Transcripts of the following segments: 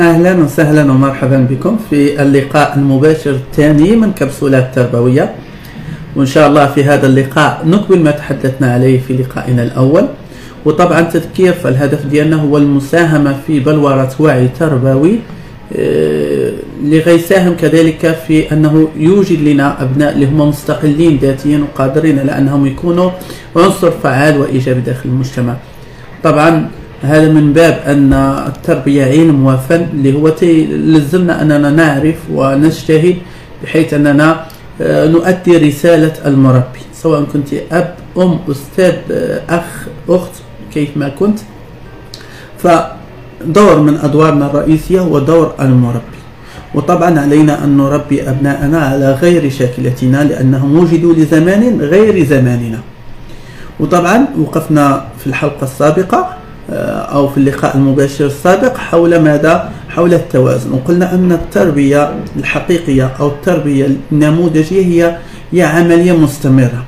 أهلا وسهلا ومرحبا بكم في اللقاء المباشر الثاني من كبسولات تربوية. وإن شاء الله في هذا اللقاء نكمل ما تحدثنا عليه في لقائنا الأول. وطبعا تذكير فالهدف ديالنا هو المساهمة في بلورة وعي تربوي آه، لغيساهم كذلك في أنه يوجد لنا أبناء اللي هم مستقلين ذاتيا وقادرين على أنهم يكونوا عنصر فعال وإيجابي داخل المجتمع. طبعا هذا من باب أن التربية علم وفن اللي هو لزمنا أننا نعرف ونجتهد بحيث أننا آه، نؤدي رسالة المربي. سواء كنت أب أم أستاذ آه، أخ أخت كيف ما كنت. فدور من أدوارنا الرئيسية هو دور المربي. وطبعا علينا أن نربي أبناءنا على غير شاكلتنا لأنهم وجدوا لزمان غير زماننا. وطبعا وقفنا في الحلقة السابقة. أو في اللقاء المباشر السابق حول ماذا؟ حول التوازن. وقلنا أن التربية الحقيقية أو التربية النموذجية هي هي عملية مستمرة.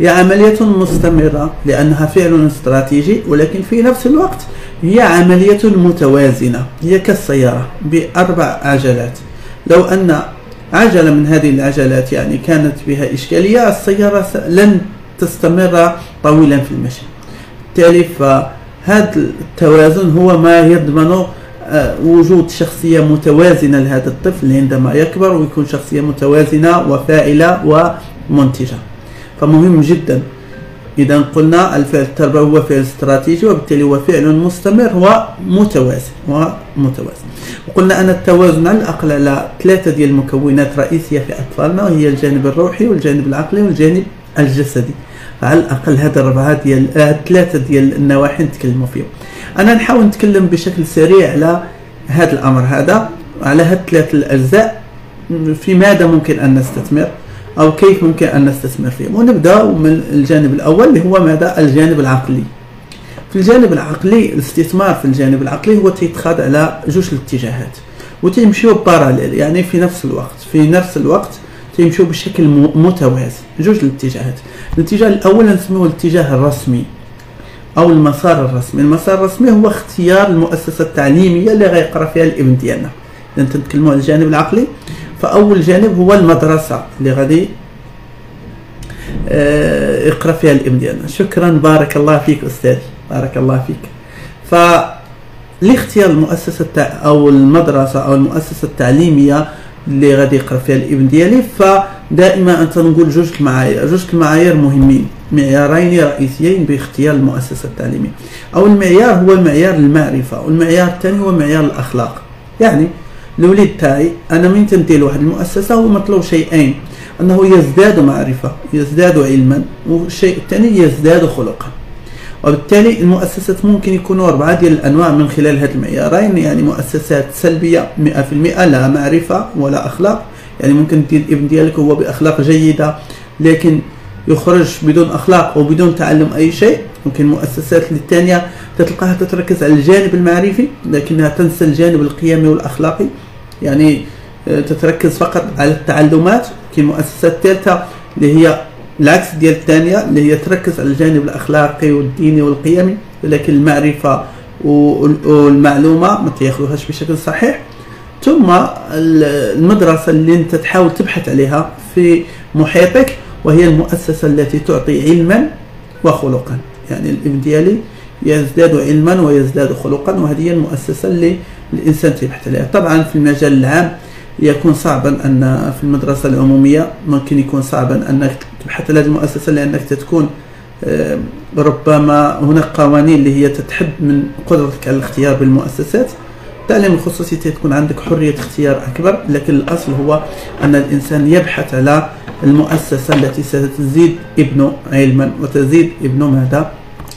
هي عملية مستمرة لأنها فعل استراتيجي ولكن في نفس الوقت هي عملية متوازنة. هي كالسيارة بأربع عجلات. لو أن عجلة من هذه العجلات يعني كانت بها إشكالية السيارة لن تستمر طويلا في المشي. بالتالي هذا التوازن هو ما يضمن آه، وجود شخصية متوازنة لهذا الطفل عندما يكبر ويكون شخصية متوازنة وفاعلة ومنتجة. فمهم جدا. إذا قلنا الفعل التربوي هو فعل استراتيجي وبالتالي هو فعل مستمر ومتوازن ومتوازن. وقلنا أن التوازن على الأقل على ثلاثة ديال المكونات رئيسية في أطفالنا وهي الجانب الروحي والجانب العقلي والجانب الجسدي. على الأقل هاد الربعة ديال ثلاثة ديال النواحي نتكلموا فيهم. أنا نحاول نتكلم بشكل سريع على هذا الأمر هذا على هاد ثلاث الأجزاء في ماذا ممكن أن نستثمر أو كيف ممكن أن نستثمر فيهم. ونبدأ من الجانب الأول اللي هو ماذا؟ الجانب العقلي. في الجانب العقلي الاستثمار في الجانب العقلي هو تيتخاذ على جوج الاتجاهات وتيمشيو باراليل يعني في نفس الوقت في نفس الوقت تيمشوا بشكل متوازي جوج الاتجاهات. الاتجاه الأول نسميه الاتجاه الرسمي أو المسار الرسمي. المسار الرسمي هو اختيار المؤسسة التعليمية اللي غيقرأ فيها الابن ديالنا. إذا تنتكلموا على الجانب العقلي فأول جانب هو المدرسة اللي غادي آه، يقرأ فيها الابن ديالنا. شكرا. بارك الله فيك استاذي بارك الله فيك. ف لاختيار المؤسسة أو المدرسة أو المؤسسة التعليمية اللي غادي يقرا فيها الابن ديالي فدائما أنت نقول جوج المعايير. جوج المعايير مهمين. معيارين رئيسيين باختيار المؤسسة التعليمية. أو المعيار هو المعيار المعرفة والمعيار الثاني هو معيار الأخلاق. يعني الوليد تاعي أنا من تندير واحد المؤسسة هو مطلوب شيئين. أنه يزداد معرفة يزداد علما والشيء الثاني يزداد خلقا. وبالتالي المؤسسات ممكن يكونوا أربعة ديال الأنواع من خلال هذه المعيارين يعني مؤسسات سلبية 100% لا معرفة ولا أخلاق. يعني ممكن دير الابن ديالك هو بأخلاق جيدة لكن يخرج بدون أخلاق وبدون تعلم أي شيء. ممكن المؤسسات الثانية تلقاها تتركز على الجانب المعرفي لكنها تنسى الجانب القيمي والأخلاقي. يعني آه، تتركز فقط على التعلمات كاين مؤسسات ثالثة اللي هي العكس ديال الثانية اللي هي تركز على الجانب الأخلاقي والديني والقيمي ولكن المعرفة والمعلومة ما تاخذوهاش بشكل صحيح. ثم المدرسة اللي انت تحاول تبحث عليها في محيطك وهي المؤسسة التي تعطي علما وخلقا. يعني الإبن ديالي يزداد علما ويزداد خلقا وهذه هي المؤسسة اللي الإنسان تبحث عليها. طبعا في المجال العام يكون صعبا أن في المدرسة العمومية ممكن يكون صعبا أنك تبحث على هذه المؤسسه لأنك تكون آه، ربما هناك قوانين اللي هي تتحد من قدرتك على الاختيار بالمؤسسات. التعليم الخصوصي تكون عندك حرية اختيار أكبر لكن الأصل هو أن الإنسان يبحث على المؤسسة التي ستزيد ابنه علما وتزيد ابنه ماذا؟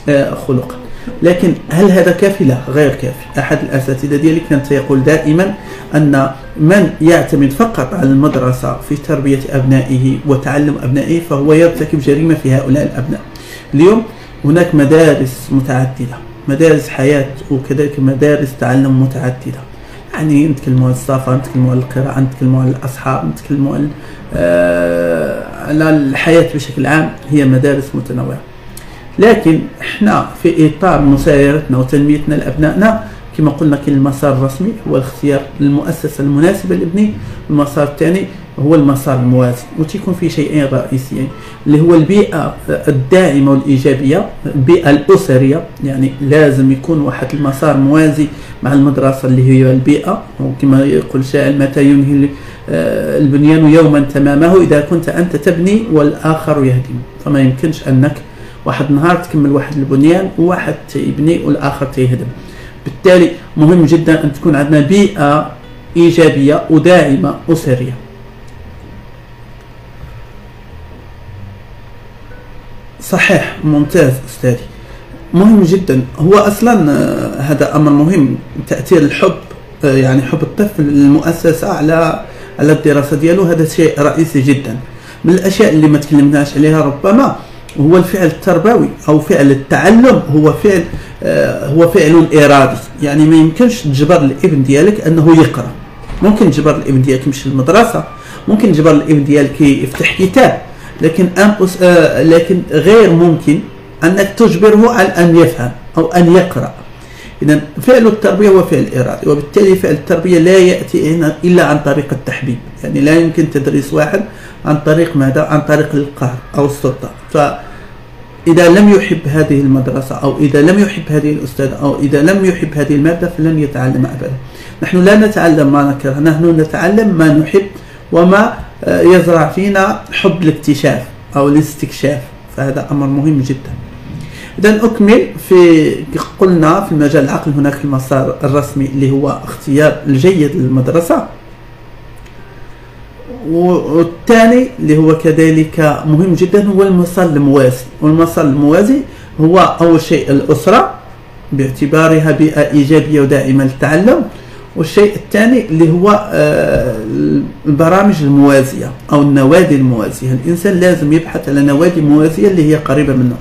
آه، خلقا. لكن هل هذا كافي؟ لا غير كافي. أحد الأساتذة ديالي كان يقول دائما أن من يعتمد فقط على المدرسة في تربية أبنائه وتعلم أبنائه فهو يرتكب جريمة في هؤلاء الأبناء. اليوم هناك مدارس متعددة مدارس حياة وكذلك مدارس تعلم متعددة. يعني نتكلموا على الصفا نتكلموا على القراءة نتكلموا على الأصحاب نتكلموا على آه على الحياة بشكل عام هي مدارس متنوعة. لكن إحنا في إطار مسايرتنا وتنميتنا لأبنائنا كما قلنا كاين المسار الرسمي هو اختيار المؤسسه المناسبه لابني. المسار الثاني هو المسار الموازي وتيكون فيه شيئين رئيسيين اللي هو البيئة الداعمة والإيجابية البيئة الأسرية يعني لازم يكون واحد المسار موازي مع المدرسة اللي هي البيئة. وكما يقول الشاعر متى ينهي آه، البنيان يوما تمامه؟ إذا كنت أنت تبني والآخر يهدم. فما يمكنش أنك واحد نهار تكمل واحد البنيان وواحد تيبني والآخر تيهدم. بالتالي مهم جدا أن تكون عندنا بيئة إيجابية وداعمه اسريه صحيح ممتاز أستاذي. مهم جدا. هو أصلا آه، هذا أمر مهم. تأثير الحب آه، يعني حب الطفل للمؤسسه على على الدراسة ديالو هذا شيء رئيسي جدا. من الأشياء اللي ما تكلمناش عليها ربما هو الفعل التربوي أو فعل التعلم هو فعل آه، هو فعل ارادي يعني ما يمكنش تجبر الإبن ديالك أنه يقرأ. ممكن تجبر الإبن ديالك يمشي للمدرسة ممكن تجبر الإبن ديالك يفتح كتاب لكن آه، لكن غير ممكن أنك تجبره على أن يفهم أو أن يقرأ. اذا فعل التربية هو فعل ارادي وبالتالي فعل التربية لا يأتي إلا عن طريق التحبيب. يعني لا يمكن تدريس واحد عن طريق ماذا؟ عن طريق القهر أو السلطة. فإذا لم يحب هذه المدرسة أو إذا لم يحب هذه الاستاذ أو إذا لم يحب هذه المادة فلن يتعلم ابدا. نحن لا نتعلم ما نكره نحن نتعلم ما نحب وما يزرع فينا حب الاكتشاف أو الاستكشاف فهذا أمر مهم جدا. اذا أكمل في قلنا في المجال العقل هناك المسار الرسمي اللي هو اختيار الجيد للمدرسة. والثاني اللي هو كذلك مهم جدا هو المسار الموازي. والمسار الموازي هو أول شيء الأسرة باعتبارها بيئة إيجابية وداعمه للتعلم. والشيء الثاني اللي هو آه، البرامج الموازية أو النوادي الموازية. الإنسان لازم يبحث على نوادي موازية اللي هي قريبة منه.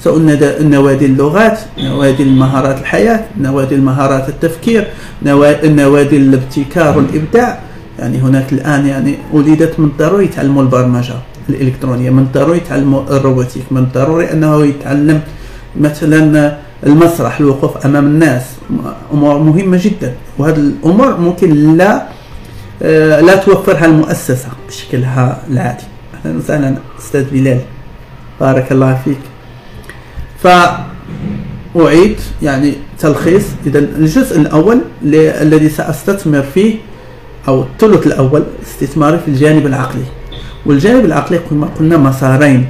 سواء نوادي اللغات نوادي المهارات الحياة نوادي المهارات التفكير نوادي الابتكار والإبداع. يعني هناك الآن يعني ولدت من الضروري يتعلموا البرمجة الإلكترونية من الضروري يتعلموا الروبوتيك من الضروري أنه يتعلم مثلا المسرح الوقوف أمام الناس. أمور مهمة جدا. وهذه الأمور ممكن لا آه، لا توفرها المؤسسة بشكلها العادي. أهلا وسهلا أستاذ بلال بارك الله فيك. فأعيد يعني تلخيص. إذا الجزء الأول الذي سأستثمر فيه أو الثلث الأول استثماري في الجانب العقلي. والجانب العقلي كما قلنا مسارين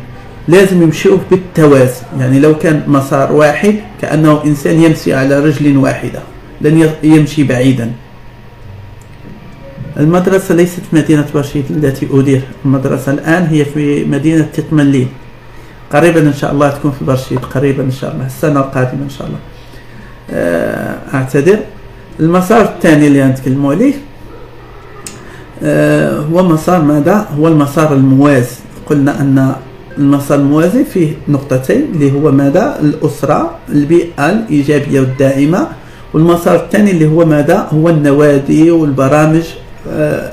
لازم يمشيوا بالتوازي. يعني لو كان مسار واحد كأنه إنسان يمشي على رجل واحدة لن يمشي بعيدا. المدرسة ليست مدينة برشيد التي أدير. المدرسة الآن هي في مدينة تطملين قريبا إن شاء الله تكون في برشيد قريبا إن شاء الله السنة القادمة إن شاء الله. آه، أعتذر. المسار الثاني اللي نتكلموا عليه هو مسار ماذا؟ هو المسار الموازي. قلنا أن المسار الموازي فيه نقطتين اللي هو ماذا؟ الأسرة البيئة الإيجابية والداعمه والمسار الثاني اللي هو ماذا؟ هو النوادي والبرامج آه،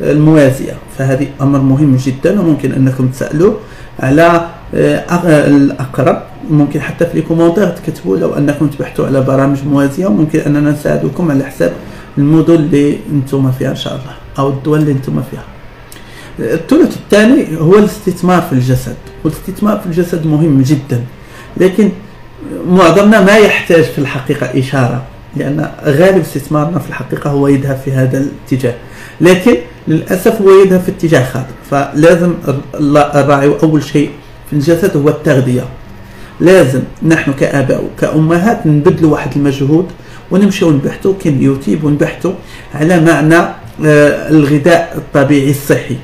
الموازية. فهذه أمر مهم جدا وممكن أنكم تسألوا على آه، الأقرب. ممكن حتى في الكومنتير تكتبوا لو أنكم تبحثوا على برامج موازية وممكن أننا نساعدكم على حساب المدن اللي أنتم فيها إن شاء الله. أو الدول اللي أنتم فيها. الثلث الثاني هو الاستثمار في الجسد. والاستثمار في الجسد مهم جدا. لكن معظمنا ما يحتاج في الحقيقة إشارة لأن غالب استثمارنا في الحقيقة هو يذهب في هذا الاتجاه. لكن للأسف هو يذهب في اتجاه خاطئ فلازم الراعي أول شيء في الجسد هو التغذية. لازم نحن كآباء وكأمهات نبذلوا واحد المجهود ونمشيو كاين يوتيوب ونبحثوا على معنى الغذاء الطبيعي الصحي.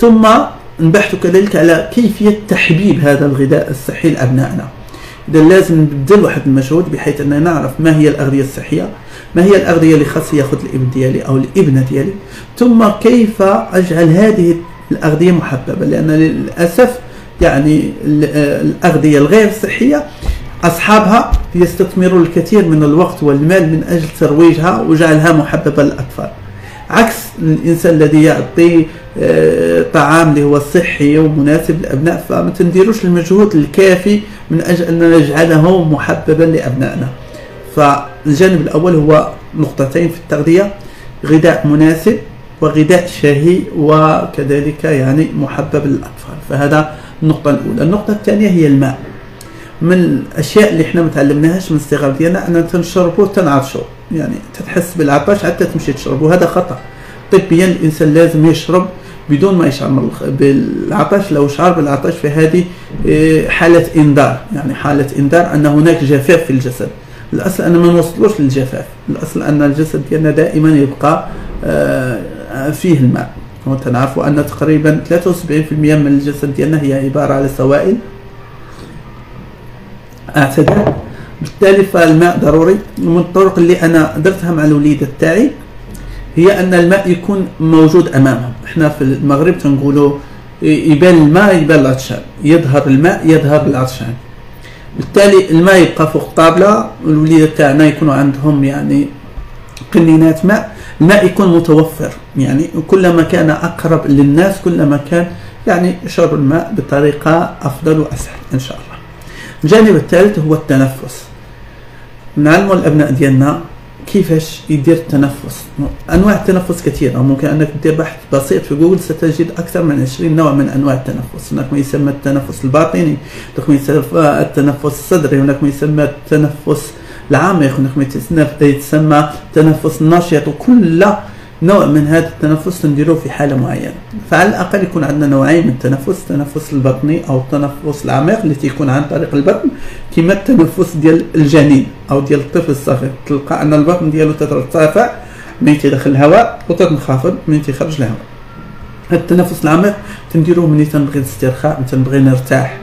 ثم نبحثوا كذلك على كيفية تحبيب هذا الغذاء الصحي لأبنائنا. إذا لازم نبذل واحد المجهود بحيث أننا نعرف ما هي الأغذية الصحية ما هي الأغذية اللي خاص يأخذ الابن ديالي أو الابنة ديالي ثم كيف أجعل هذه الأغذية محببة. لأن للأسف يعني الأغذية الغير صحية أصحابها يستثمرون الكثير من الوقت والمال من أجل ترويجها وجعلها محببة للأطفال. عكس الإنسان الذي يعطي آه، طعام اللي هو صحي ومناسب للأبناء فما تنديروش المجهود الكافي من أجل أن نجعله محببا لأبنائنا. فالجانب الأول هو نقطتين في التغذية غذاء مناسب وغذاء شهي وكذلك يعني محبب للأطفال. فهذا النقطة الأولى. النقطة الثانية هي الماء. من الأشياء اللي إحنا ما تعلمناهاش من الصغر ديالنا ان تنشربوا تنعطشوا يعني تتحس بالعطش حتى تمشي تشرب. وهذا خطأ. طبيا الإنسان لازم يشرب بدون ما يشعر بالعطش. لو شعر بالعطش فهذه آه، حالة إنذار. يعني حالة إنذار أن هناك جفاف في الجسد. الأصل أن ما نوصلوش للجفاف. الأصل أن الجسد ديالنا دائما يبقى آه، فيه الماء. وتنعرفوا أن تقريبا 73% من الجسد ديالنا هي عبارة على سوائل. اعتدال. بالتالي فالماء ضروري. ومن الطرق اللي أنا درتها مع الوليدة تاعي هي أن الماء يكون موجود أمامهم. إحنا في المغرب تنقولوا يبان الماء يبان العطشان يظهر الماء يظهر العطشان بالتالي الماء يبقى فوق الطابله والوليده تاعنا يكونوا عندهم يعني قنينات ماء. الماء يكون متوفر. يعني كلما كان أقرب للناس كلما كان يعني شرب الماء بطريقة أفضل وأسهل إن شاء الله. الجانب الثالث هو التنفس. نعلموا الأبناء ديالنا كيفاش يدير التنفس. أنواع التنفس كثيرة ممكن أنك دير بحث بسيط في جوجل ستجد أكثر من 20 نوع من أنواع التنفس. هناك ما يسمى التنفس الباطني هناك ما يسمى التنفس الصدري هناك ما يسمى التنفس العامق هناك ما يسمى التنفس النشط وكل نوع من هذا التنفس نديروه في حالة معينة. فعلى الأقل يكون عندنا نوعين من التنفس التنفس البطني أو التنفس العميق اللي تيكون عن طريق البطن كما التنفس ديال الجنين أو ديال الطفل الصغير. تلقى أن البطن ديالو تترتفع من تدخل الهواء وتنخفض من تخرج الهواء. هذا التنفس العميق تنديروه ملي تنبغي الاسترخاء تنبغي نرتاح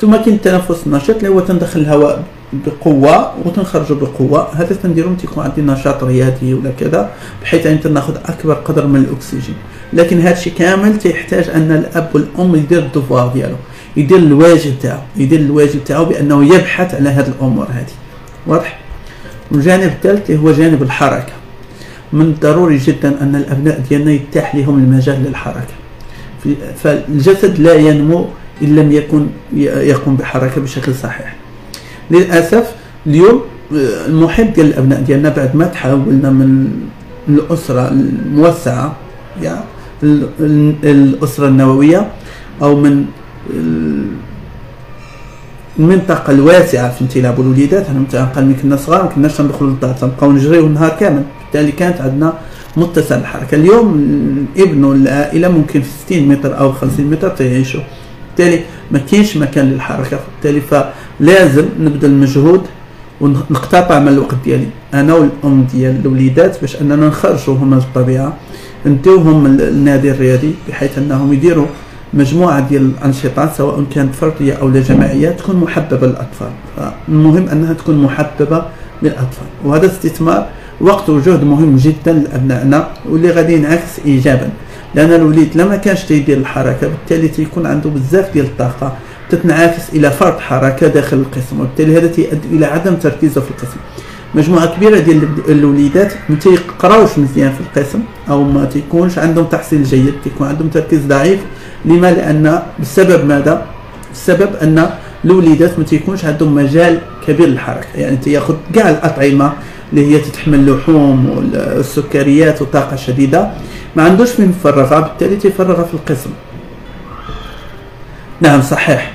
ثم كاين التنفس النشط اللي هو تندخل الهواء بقوة وتنخرجوا بقوة. هذا تنديرهم تيكون عندي نشاط رياضي ولا كذا بحيث انت ناخذ أكبر قدر من الأكسجين. لكن هذا الشيء كامل تيحتاج أن الأب والأم يدير الدوفوار ديالو يدير الواجب تاعو يدير الواجب تاعو بأنه يبحث على هذه الأمور هذه. واضح؟ الجانب الثالث هو جانب الحركة. من الضروري جدا أن الأبناء ديالنا يتاح لهم المجال للحركة. فالجسد لا ينمو إن لم يكن يقوم بحركة بشكل صحيح. للأسف اليوم آه، المحيط ديال الأبناء ديالنا بعد ما تحولنا من الأسرة الموسعة يا الأسرة النووية أو من المنطقة الواسعة في امتلاء الوليدات إحنا مثلا ملي كنا صغار ما كناش ندخلوا للدار تنبقاو نجريو النهار كامل. بالتالي كانت عندنا متسع الحركة. اليوم الابن والعائلة ممكن في 60 متر أو 50 متر تعيشوا بالتالي ما كاينش مكان للحركة. بالتالي فلازم نبذل مجهود ونقتطع من الوقت ديالي. أنا والأم ديال الوليدات باش أننا نخرجوهم للطبيعه نديوهم النادي الرياضي بحيث أنهم يديروا مجموعة ديال الأنشطة سواء كانت فردية أو جماعية تكون محببة للأطفال. فالمهم أنها تكون محببة للأطفال. وهذا استثمار وقت وجهد مهم جدا لأبنائنا واللي غادي ينعكس ايجابا. لأن الوليد لما كانش تيدير الحركة بالتالي تيكون عنده بزاف ديال الطاقة. تتنعكس إلى فرط حركة داخل القسم وبالتالي هذا تؤدي إلى عدم تركيزه في القسم. مجموعة كبيرة ديال الوليدات ما تيقراوش مزيان في القسم أو ما تيكونش عندهم تحصيل جيد تيكون عندهم تركيز ضعيف. لما؟ لأن بسبب ماذا؟ بسبب أن الوليدات ما تيكونش عندهم مجال كبير للحركة. يعني تياخذ كاع الأطعمة اللي هي تتحمل اللحوم والسكريات وطاقة شديدة. ما عندوش فين يفرغها بالتالي تيفرغها في القسم. نعم صحيح.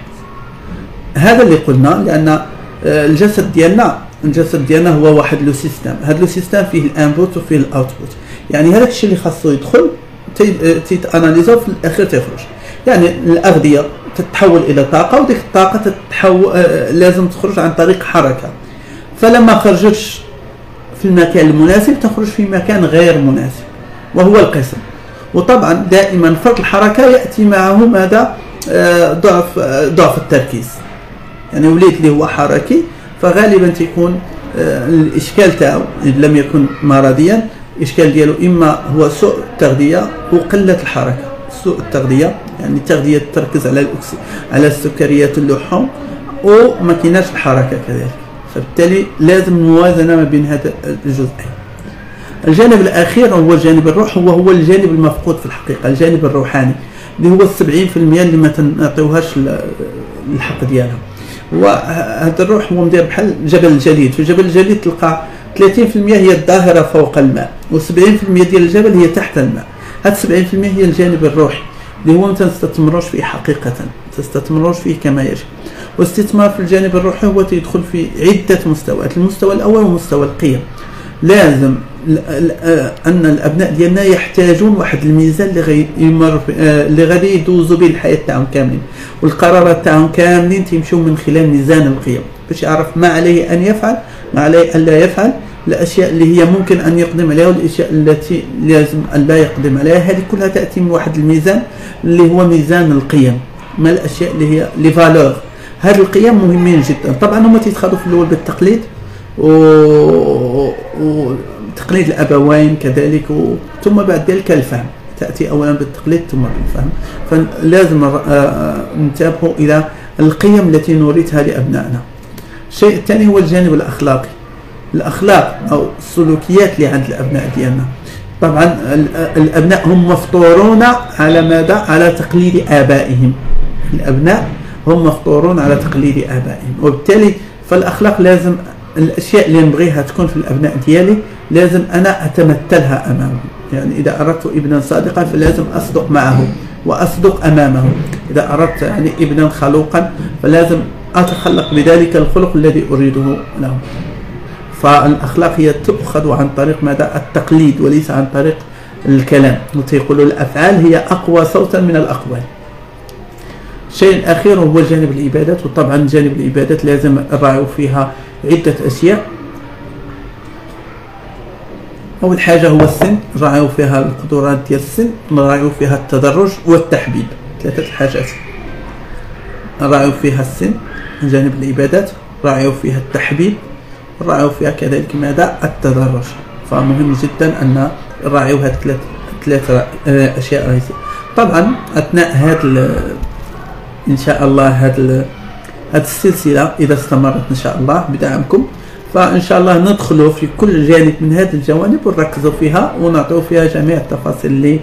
هذا اللي قلنا لأن آه، الجسد ديالنا الجسد ديالنا هو واحد le système هذا le système فيه ال input وفيه ال output. يعني هذاك الشيء اللي خاصو يدخل تيتاناليزا وفي الأخير تيخرج. يعني الأغذية تتحول إلى طاقة وديك الطاقة تتحول آه، لازم تخرج عن طريق حركة. فلما خرجتش في المكان المناسب تخرج في مكان غير مناسب. وهو القسم وطبعا دائما فرط الحركة يأتي معه ماذا؟ آه، ضعف آه، ضعف التركيز. يعني وليد اللي هو حركي فغالبا تيكون آه، الإشكال تاعو ان لم يكن مرضيا. الإشكال ديالو إما هو سوء التغذية وقله الحركة. سوء التغذية يعني التغذيه تركز على الأكسي على السكريات اللحوم وما كايناش الحركة كذلك. فبالتالي لازم موازنة ما بين هذا الجزئين. الجانب الأخير هو الجانب الروح هو هو الجانب المفقود في الحقيقة الجانب الروحاني اللي هو السبعين في المية اللي ما تنعطيوهاش الحق ديالها. وهذا الروح هو مدير بحال جبل الجليد. في جبل الجليد تلقى 30% هي الظاهره فوق الماء و70% ديال الجبل هي تحت الماء. هاد 70% هي الجانب الروحي اللي هو ما تستثمروش فيه حقيقة تستثمروش فيه كما يجب. والاستثمار في الجانب الروحي هو تدخل في عدة مستويات المستوى الأول هو مستوى القيم. لازم أن الأبناء ديالنا يحتاجون واحد الميزان اللي غي يمر اللي غادي يدوزوا به الحياة تاعهم كاملين. والقرارات تاعهم كاملين تيمشيو من خلال ميزان القيم. باش يعرف ما عليه أن يفعل ما عليه أن لا يفعل الأشياء اللي هي ممكن أن يقدم عليها والأشياء التي لازم أن لا يقدم عليها هذه كلها تأتي من واحد الميزان اللي هو ميزان القيم. ما الأشياء اللي هي لي فالور هذه القيم مهمين جدا. طبعا هما تيتخذوا في الأول بالتقليد. وتقليد الأبوين كذلك و... ثم بعد ذلك الفهم. تأتي اولا بالتقليد ثم بالفهم. فلازم آه، ننتبه إلى القيم التي نورثها لأبنائنا. الشيء الثاني هو الجانب الأخلاقي. الأخلاق أو السلوكيات اللي عند الأبناء ديالنا. طبعا الأبناء هم مفطورون على ماذا؟ على تقليد آبائهم. الأبناء هم مفطورون على تقليد آبائهم. وبالتالي فالأخلاق لازم الأشياء اللي نبغيها تكون في الأبناء ديالي لازم أنا أتمثلها أمامهم. يعني إذا أردت ابنا صادقا فلازم أصدق معه وأصدق أمامه. إذا أردت يعني ابنا خلوقا فلازم أتخلق بذلك الخلق الذي أريده له فالأخلاق هي تؤخذ عن طريق ماذا؟ التقليد وليس عن طريق الكلام. وتيقولوا الأفعال هي أقوى صوتا من الأقوال. الشيء الاخير هو جانب العبادات وطبعا جانب العبادات لازم نراعوا فيها عدة أشياء. أول حاجة هو السن نراعيو فيها القدرات ديال السن نراعيو فيها التدرج والتحبيب. ثلاثة الحاجات. نراعيو فيها السن جانب العبادات نراعيو فيها التحبيب نراعيو فيها كذلك ماذا التدرج. فمهم جدا أن نراعيو هاد ثلاث ثلاث آه، أشياء. رئيسيه طبعا أثناء هاد إن شاء الله هاد هاد السلسلة إذا استمرت إن شاء الله بدعمكم. فان شاء الله ندخلوا في كل جانب من هذه الجوانب ونركزوا فيها ونعطوا فيها جميع التفاصيل اللي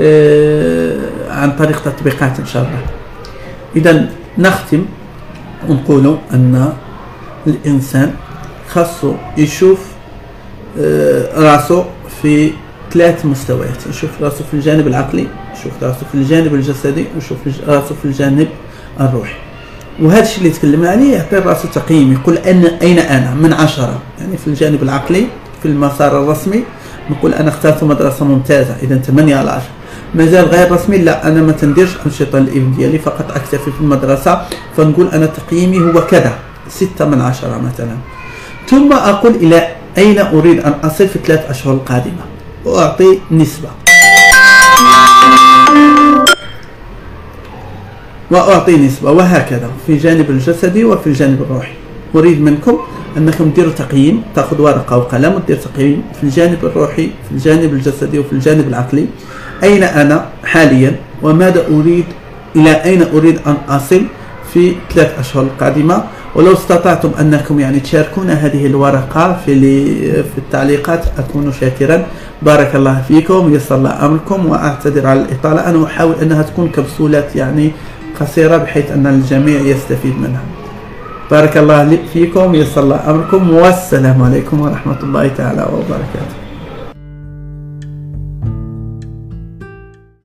آه عن طريق تطبيقات إن شاء الله. اذا نختم ونقولوا أن الإنسان خاصه يشوف آه راسه في ثلاث مستويات. يشوف راسه في الجانب العقلي يشوف راسه في الجانب الجسدي ويشوف راسه في الجانب الروحي. وهذا الشيء اللي تكلمنا عليه يعطي راسه تقييم يقول أن أين أنا؟ من عشرة. يعني في الجانب العقلي في المسار الرسمي نقول أنا اخترت مدرسة ممتازة إذا 8 على 10 مازال غير رسمي لا أنا ما تنديرش أنشطة الابن ديالي فقط أكتفي في المدرسة فنقول أنا تقييمي هو كذا ستة من عشرة مثلا. ثم أقول إلى أين أريد أن أصل في الثلاث أشهر القادمة وأعطي نسبة. وأعطي نسبة وهكذا في الجانب الجسدي وفي الجانب الروحي. أريد منكم أنكم ديروا تقييم تأخذ ورقة وقلم ودير تقييم في الجانب الروحي في الجانب الجسدي وفي الجانب العقلي. أين أنا حاليا؟ وماذا أريد؟ إلى أين أريد أن أصل في ثلاث أشهر القادمة؟ ولو استطعتم أنكم يعني تشاركونا هذه الورقة في في التعليقات أكون شاكرا. بارك الله فيكم يسر الله أمركم وأعتذر على الإطالة. أنا أحاول أنها تكون كبسولات يعني قصيرة بحيث أن الجميع يستفيد منها. بارك الله فيكم يسر الله أمركم والسلام عليكم ورحمة الله تعالى وبركاته.